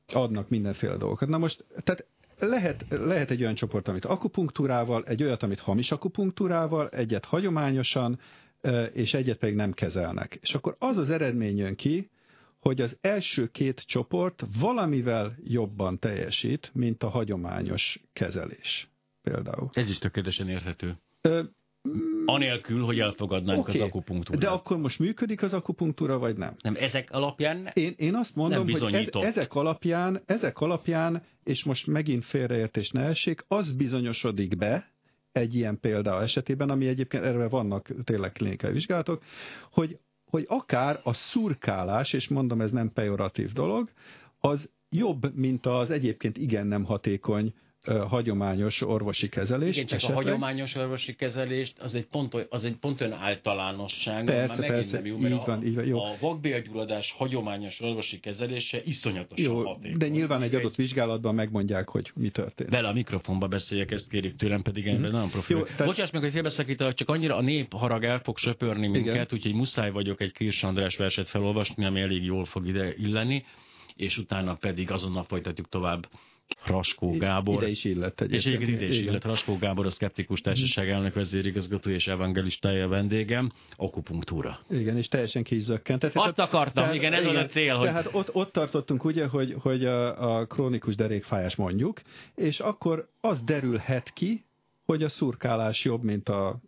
Adnak mindenféle dolgokat. Na most, tehát lehet, lehet egy olyan csoport, amit akupunktúrával, egy olyat, amit hamis akupunktúrával, egyet hagyományosan, és egyet pedig nem kezelnek. És akkor az az eredmény jön ki, hogy az első két csoport valamivel jobban teljesít, mint a hagyományos kezelés. Például. Ez is tökéletesen érthető. Anélkül, hogy elfogadnánk okay. az akupunktúrát. De akkor most működik az akupunktúra, vagy nem? Nem, ezek alapján Én, én azt mondom, hogy ez, ezek, alapján, ezek alapján, és most megint félreértés ne essék, az bizonyosodik be, egy ilyen példa esetében, ami egyébként erre vannak tényleg klinikai vizsgálatok, hogy, hogy akár a szurkálás, és mondom, ez nem pejoratív dolog, az jobb, mint az egyébként igen nem hatékony hagyományos orvosi kezelés. Igen, csak esetleg. a hagyományos orvosi kezelést az egy pont, az egy pont olyan általánosság, persze, már persze, nem jó, mert így van, így van, jó. a vakbélgyulladás hagyományos orvosi kezelése iszonyatosan jó, hatékony. De nyilván egy adott vizsgálatban megmondják, hogy mi történt. Vele a mikrofonba beszéljek, ezt kérik tőlem, pedig mm. nagyon profi. Jó, tehát... Bocsáss meg, hogy félbeszakítalak, csak annyira a nép harag el fog söpörni minket, Igen. úgyhogy muszáj vagyok egy Kirs András verset felolvasni, ami elég jól fog ide illeni, és utána pedig azonnal folytatjuk tovább Raskó Gábor. Ide is illett egyébként. És egyébként ide is Igen. illet. Raskó Gábor, a Szkeptikus Társaság elnök vezérigazgató és evangelistája vendégem. Akupunktúra. Igen, és teljesen ki is zökkent. Azt akartam, tehát, igen, ez igen, az a cél. Hogy... Tehát ott, ott tartottunk ugye, hogy, hogy a, a krónikus derékfájás mondjuk, és akkor az derülhet ki, hogy a szurkálás jobb, mint, a,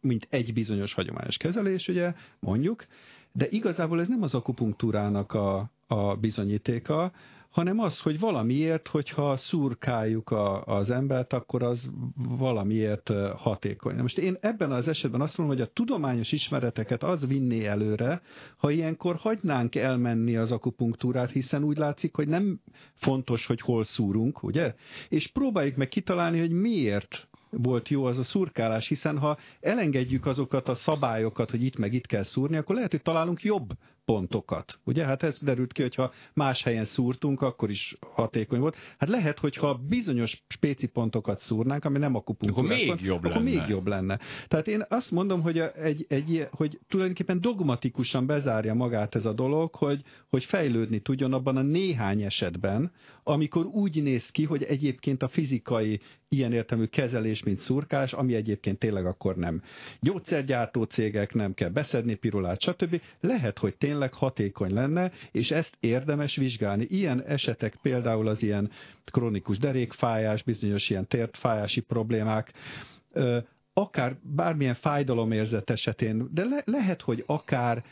mint egy bizonyos hagyományos kezelés, ugye, mondjuk, de igazából ez nem az akupunktúrának a, a bizonyítéka, hanem az, hogy valamiért, hogyha szurkáljuk a, az embert, akkor az valamiért hatékony. Most én ebben az esetben azt mondom, hogy a tudományos ismereteket az vinné előre, ha ilyenkor hagynánk elmenni az akupunktúrát, hiszen úgy látszik, hogy nem fontos, hogy hol szúrunk, ugye? És próbáljuk meg kitalálni, hogy miért volt jó az a szurkálás, hiszen ha elengedjük azokat a szabályokat, hogy itt meg itt kell szúrni, akkor lehet, hogy találunk jobb pontokat. Ugye? Hát ez derült ki, hogyha más helyen szúrtunk, akkor is hatékony volt. Hát lehet, hogyha bizonyos spéci pontokat szúrnánk, ami nem akupunktúrás akkor még pont, jobb akkor lenne. még jobb lenne. Tehát én azt mondom, hogy, egy, egy, hogy tulajdonképpen dogmatikusan bezárja magát ez a dolog, hogy, hogy fejlődni tudjon abban a néhány esetben, amikor úgy néz ki, hogy egyébként a fizikai ilyen értelmű kezelés, mint szurkás, ami egyébként tényleg akkor nem gyógyszergyártó cégek, nem kell beszedni pirulát, stb. Lehet, hogy tényleg hatékony lenne, és ezt érdemes vizsgálni. Ilyen esetek például az ilyen kronikus derékfájás, bizonyos ilyen tértfájási problémák, akár bármilyen fájdalomérzet esetén, de le, lehet, hogy akár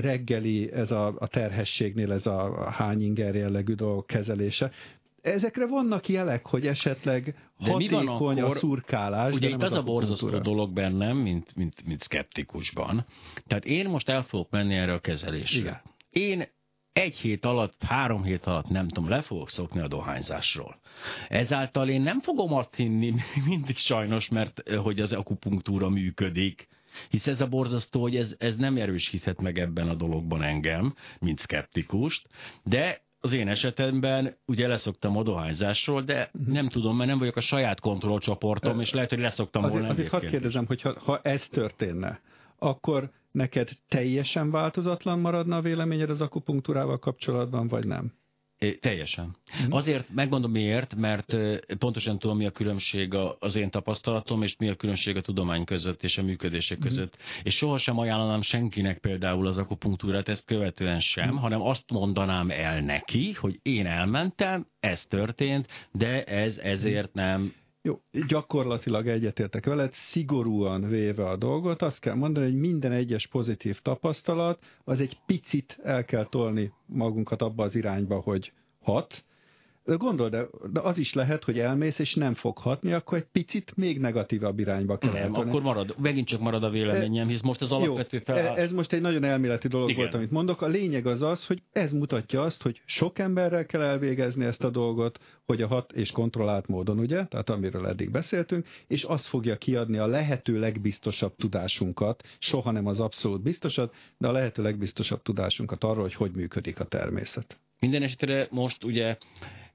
reggeli ez a, a terhességnél ez a hány inger jellegű dolgok kezelése. Ezekre vannak jelek, hogy esetleg de hatékony mi van akkor, a szurkálás. Ugye itt az, az a borzasztó dolog bennem, mint, mint, mint szkeptikusban. Tehát én most el fogok menni erre a kezelésre. Igen. Én egy hét alatt, három hét alatt, nem tudom, le fogok szokni a dohányzásról. Ezáltal én nem fogom azt hinni mindig sajnos, mert hogy az akupunktúra működik, hisz ez a borzasztó, hogy ez, ez nem erősíthet meg ebben a dologban engem, mint szkeptikust, de az én esetemben ugye leszoktam a dohányzásról, de uh-huh. nem tudom, mert nem vagyok a saját kontrollcsoportom, és lehet, hogy leszoktam azért, volna. Azért hadd kérdezem, hogy ha, ha ez történne, akkor neked teljesen változatlan maradna a véleményed az akupunktúrával kapcsolatban, vagy nem? Teljesen. Mm. Azért megmondom miért, mert pontosan tudom, mi a különbség az én tapasztalatom, és mi a különbség a tudomány között és a működések mm. között. És sohasem ajánlanám senkinek például az akupunktúrát ezt követően sem, mm. hanem azt mondanám el neki, hogy én elmentem, ez történt, de ez ezért nem jó, gyakorlatilag egyetértek veled, szigorúan véve a dolgot, azt kell mondani, hogy minden egyes pozitív tapasztalat, az egy picit el kell tolni magunkat abba az irányba, hogy hat, gondold, de, de az is lehet, hogy elmész, és nem fog hatni, akkor egy picit még negatívabb irányba kell Nem, eltolni. akkor marad, megint csak marad a véleményem, hisz most az alapvető fel... E- ez most egy nagyon elméleti dolog Igen. volt, amit mondok. A lényeg az az, hogy ez mutatja azt, hogy sok emberrel kell elvégezni ezt a dolgot, hogy a hat és kontrollált módon, ugye, tehát amiről eddig beszéltünk, és az fogja kiadni a lehető legbiztosabb tudásunkat, soha nem az abszolút biztosat, de a lehető legbiztosabb tudásunkat arról, hogy hogy működik a természet. Minden esetre most ugye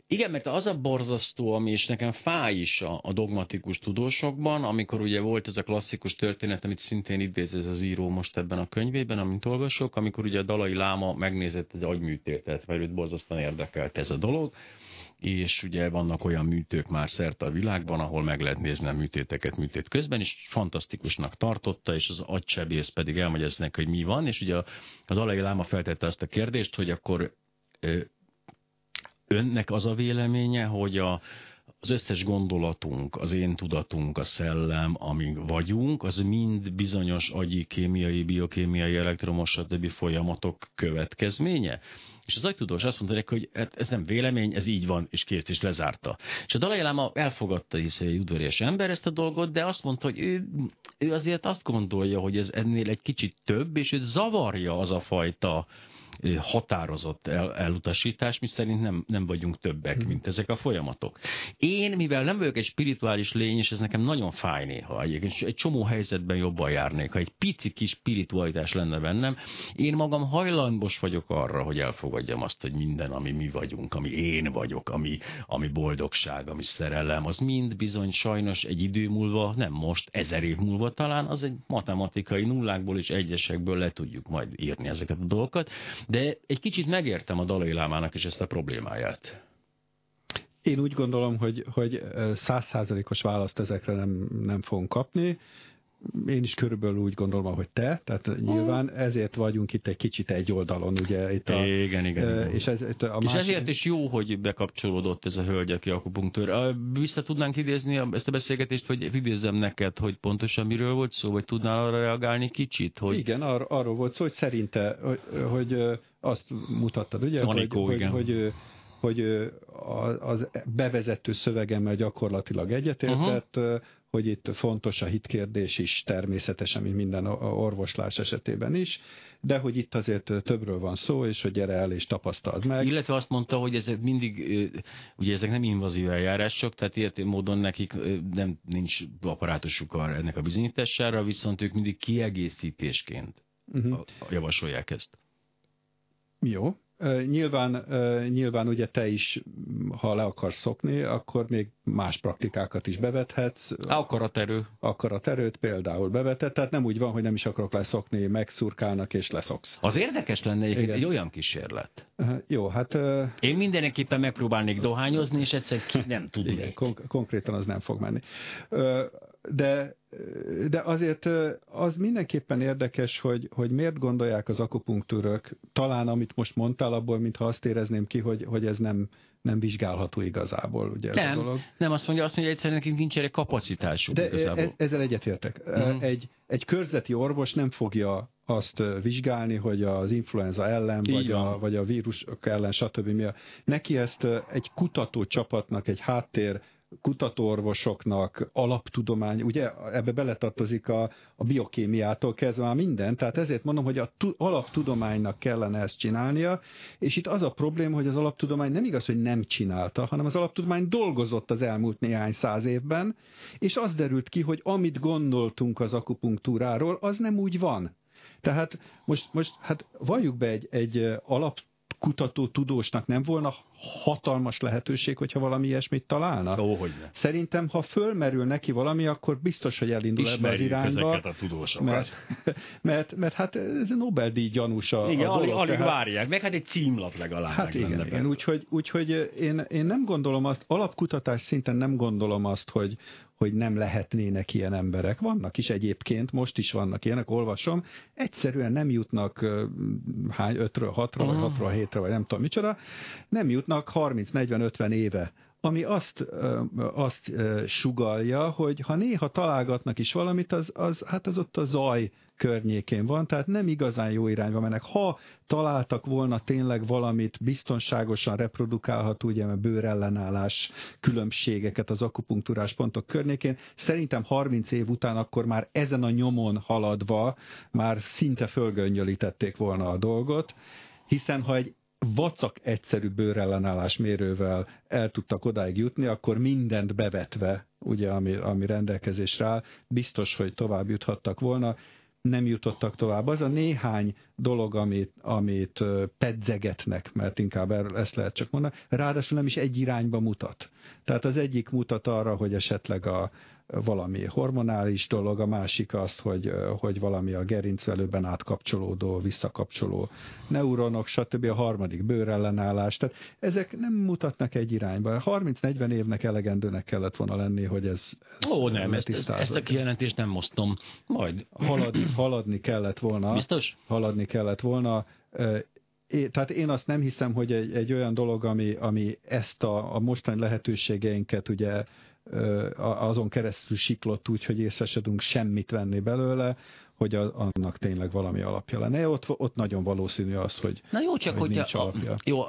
igen, mert az a borzasztó, ami is nekem fáj is a, a dogmatikus tudósokban, amikor ugye volt ez a klasszikus történet, amit szintén idéz ez az író most ebben a könyvében, amit olvasok, amikor ugye a Dalai Láma megnézett az agyműtétet, mert őt borzasztóan érdekelt ez a dolog, és ugye vannak olyan műtők már szerte a világban, ahol meg lehet nézni a műtéteket műtét közben, és fantasztikusnak tartotta, és az agysebész pedig elmagyaráznak, hogy mi van, és ugye a, a Dalai Láma feltette azt a kérdést, hogy akkor önnek az a véleménye, hogy a, az összes gondolatunk, az én tudatunk, a szellem, amíg vagyunk, az mind bizonyos agyi, kémiai, biokémiai, elektromos, stb. folyamatok következménye? És az agytudós azt mondta neki, hogy hát ez nem vélemény, ez így van, és kész, és lezárta. És a Dalai Lama elfogadta, hisz egy udvarias ember ezt a dolgot, de azt mondta, hogy ő, ő azért azt gondolja, hogy ez ennél egy kicsit több, és őt zavarja az a fajta határozott el, elutasítás, mi szerint nem, nem vagyunk többek, hmm. mint ezek a folyamatok. Én, mivel nem vagyok egy spirituális lény, és ez nekem nagyon fáj néha, egyébként egy csomó helyzetben jobban járnék, ha egy pici kis spiritualitás lenne bennem, én magam hajlambos vagyok arra, hogy elfogadjam azt, hogy minden, ami mi vagyunk, ami én vagyok, ami, ami boldogság, ami szerelem, az mind bizony sajnos egy idő múlva, nem most, ezer év múlva talán, az egy matematikai nullákból és egyesekből le tudjuk majd írni ezeket a dolgokat, de egy kicsit megértem a Dalai Lámának is ezt a problémáját. Én úgy gondolom, hogy, hogy százszázalékos választ ezekre nem, nem fogunk kapni. Én is körülbelül úgy gondolom, hogy te, tehát nyilván ezért vagyunk itt egy kicsit egy oldalon, ugye itt a, igen, igen, igen. És, ez, itt a és másik... ezért is jó, hogy bekapcsolódott ez a hölgy, aki akupunktőr. Vissza tudnánk idézni ezt a beszélgetést, vagy idézzem neked, hogy pontosan miről volt szó, vagy tudnál arra reagálni kicsit? Hogy... Igen, ar- arról volt szó, hogy szerinte, hogy, hogy azt mutattad, ugye, Anikó, hogy, igen. hogy, hogy hogy az bevezető szövegemmel gyakorlatilag egyetértett, uh-huh. Hogy itt fontos a hitkérdés is természetesen, mint minden orvoslás esetében is, de hogy itt azért többről van szó, és hogy gyere el és tapasztald meg. Illetve azt mondta, hogy ezek mindig, ugye ezek nem invazív eljárások, tehát ilyen módon nekik nem nincs apparátusuk ennek a bizonyítására, viszont ők mindig kiegészítésként uh-huh. javasolják ezt. Jó, Nyilván, nyilván ugye te is, ha le akarsz szokni, akkor még más praktikákat is bevethetsz. Akaraterő. Akaraterőt például bevetett, tehát nem úgy van, hogy nem is akarok leszokni, megszurkálnak és leszoksz. Az érdekes lenne egy, egy olyan kísérlet. Jó, hát... Én mindenképpen megpróbálnék dohányozni, és egyszer ki nem tudni. Igen, konk- konkrétan az nem fog menni. De de azért az mindenképpen érdekes, hogy, hogy miért gondolják az akupunktúrök, talán amit most mondtál abból, mintha azt érezném ki, hogy, hogy ez nem, nem vizsgálható igazából, ugye ez nem, a dolog. Nem, azt mondja, azt mondja, egyszerűen nekünk nincs erre kapacitásunk De igazából. E, ezzel egyetértek. Uh-huh. Egy, egy körzeti orvos nem fogja azt vizsgálni, hogy az influenza ellen, vagy a, vagy a vírusok ellen, stb. Mi a, neki ezt egy kutató csapatnak, egy háttér kutatóorvosoknak, alaptudomány, ugye ebbe beletartozik a, a biokémiától kezdve már minden, tehát ezért mondom, hogy a tu, alaptudománynak kellene ezt csinálnia, és itt az a probléma, hogy az alaptudomány nem igaz, hogy nem csinálta, hanem az alaptudomány dolgozott az elmúlt néhány száz évben, és az derült ki, hogy amit gondoltunk az akupunktúráról, az nem úgy van. Tehát most, most hát valljuk be egy, egy alap kutató tudósnak nem volna hatalmas lehetőség, hogyha valami ilyesmit találna? Ó, hogy ne. Szerintem, ha fölmerül neki valami, akkor biztos, hogy elindul Ismerjük ebbe az irányba. ezeket a tudósokat. Mert, mert, mert hát Nobel-díj gyanús a, Igen, a alig, dolog, alig tehát... várják, meg hát egy címlap legalább. Hát igen, igen. Úgyhogy, úgyhogy én, én nem gondolom azt, alapkutatás szinten nem gondolom azt, hogy, hogy nem lehetnének ilyen emberek. Vannak is egyébként, most is vannak ilyenek, olvasom, egyszerűen nem jutnak hány, 5-ről 6-ra, vagy 6-ról 7-re, vagy nem tudom micsoda, nem jutnak 30-40-50 éve ami azt, azt sugalja, hogy ha néha találgatnak is valamit, az, az, hát az ott a zaj környékén van, tehát nem igazán jó irányba mennek. Ha találtak volna tényleg valamit biztonságosan reprodukálható, ugye, mert bőrellenállás különbségeket az akupunktúrás pontok környékén, szerintem 30 év után akkor már ezen a nyomon haladva már szinte fölgöngyölítették volna a dolgot, hiszen ha egy vacak egyszerű bőrellenállás mérővel el tudtak odáig jutni, akkor mindent bevetve, ugye, ami, ami rendelkezésre áll, biztos, hogy tovább juthattak volna, nem jutottak tovább. Az a néhány dolog, amit, amit pedzegetnek, mert inkább erről ezt lehet csak mondani, ráadásul nem is egy irányba mutat. Tehát az egyik mutat arra, hogy esetleg a, valami hormonális dolog, a másik azt, hogy, hogy valami a gerincvelőben átkapcsolódó, visszakapcsoló neuronok, stb. A harmadik bőrellenállás. Tehát ezek nem mutatnak egy irányba. 30-40 évnek elegendőnek kellett volna lenni, hogy ez, ez Ó, nem, ezt, ezt, ezt a kijelentést nem mostom. Majd. Haladni, haladni kellett volna. Biztos? Haladni kellett volna. Tehát én azt nem hiszem, hogy egy, egy olyan dolog, ami, ami ezt a, a mostani lehetőségeinket ugye azon keresztül siklott úgy, hogy észre se semmit venni belőle, hogy a, annak tényleg valami alapja lenne. Ott, ott nagyon valószínű az, hogy, Na jó, csak hogy nincs a, alapja. Jó,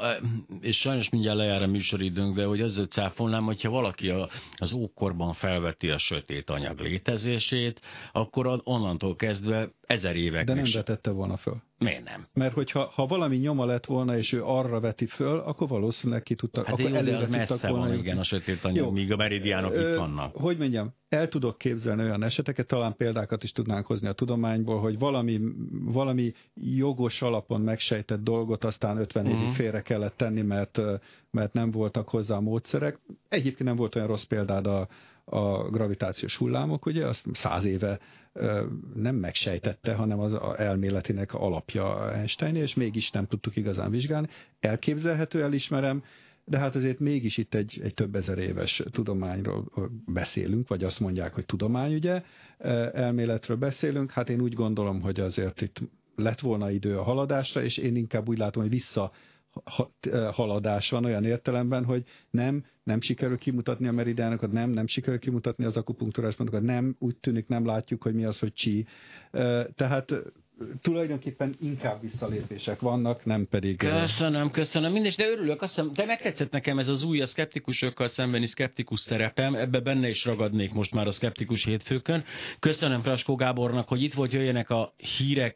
és sajnos mindjárt lejár a műsoridőnk, de hogy ezzel cáfolnám, hogyha valaki a, az ókorban felveti a sötét anyag létezését, akkor onnantól kezdve ezer évek. De nem vetette volna föl. Miért nem? Mert hogyha ha valami nyoma lett volna, és ő arra veti föl, akkor valószínűleg ki tudta, hát akkor jó, előre messze volna, van, igen, a sötét anyag, jó. míg a meridiánok Ö, itt vannak. Hogy mondjam, el tudok képzelni olyan eseteket, talán példákat is tudnánk hozni a tudományból, hogy valami, valami jogos alapon megsejtett dolgot aztán 50 évig uh-huh. félre kellett tenni, mert, mert nem voltak hozzá módszerek. Egyébként nem volt olyan rossz példád a, a gravitációs hullámok, ugye, azt száz éve nem megsejtette, hanem az elméletinek alapja Einstein, és mégis nem tudtuk igazán vizsgálni. Elképzelhető, elismerem, de hát azért mégis itt egy, egy több ezer éves tudományról beszélünk, vagy azt mondják, hogy tudomány, ugye, elméletről beszélünk, hát én úgy gondolom, hogy azért itt lett volna idő a haladásra, és én inkább úgy látom, hogy vissza haladás van olyan értelemben, hogy nem, nem sikerül kimutatni a meridiánokat, nem, nem sikerül kimutatni az akupunktúrás pontokat, nem, úgy tűnik nem látjuk, hogy mi az, hogy csi. Tehát tulajdonképpen inkább visszalépések vannak, nem pedig... Köszönöm, köszönöm. Mindes, de örülök, azt hiszem, de megtetszett nekem ez az új a szkeptikusokkal szembeni szkeptikus szerepem, ebbe benne is ragadnék most már a szkeptikus hétfőkön. Köszönöm Kraskó Gábornak, hogy itt volt, jöjjenek a hírek,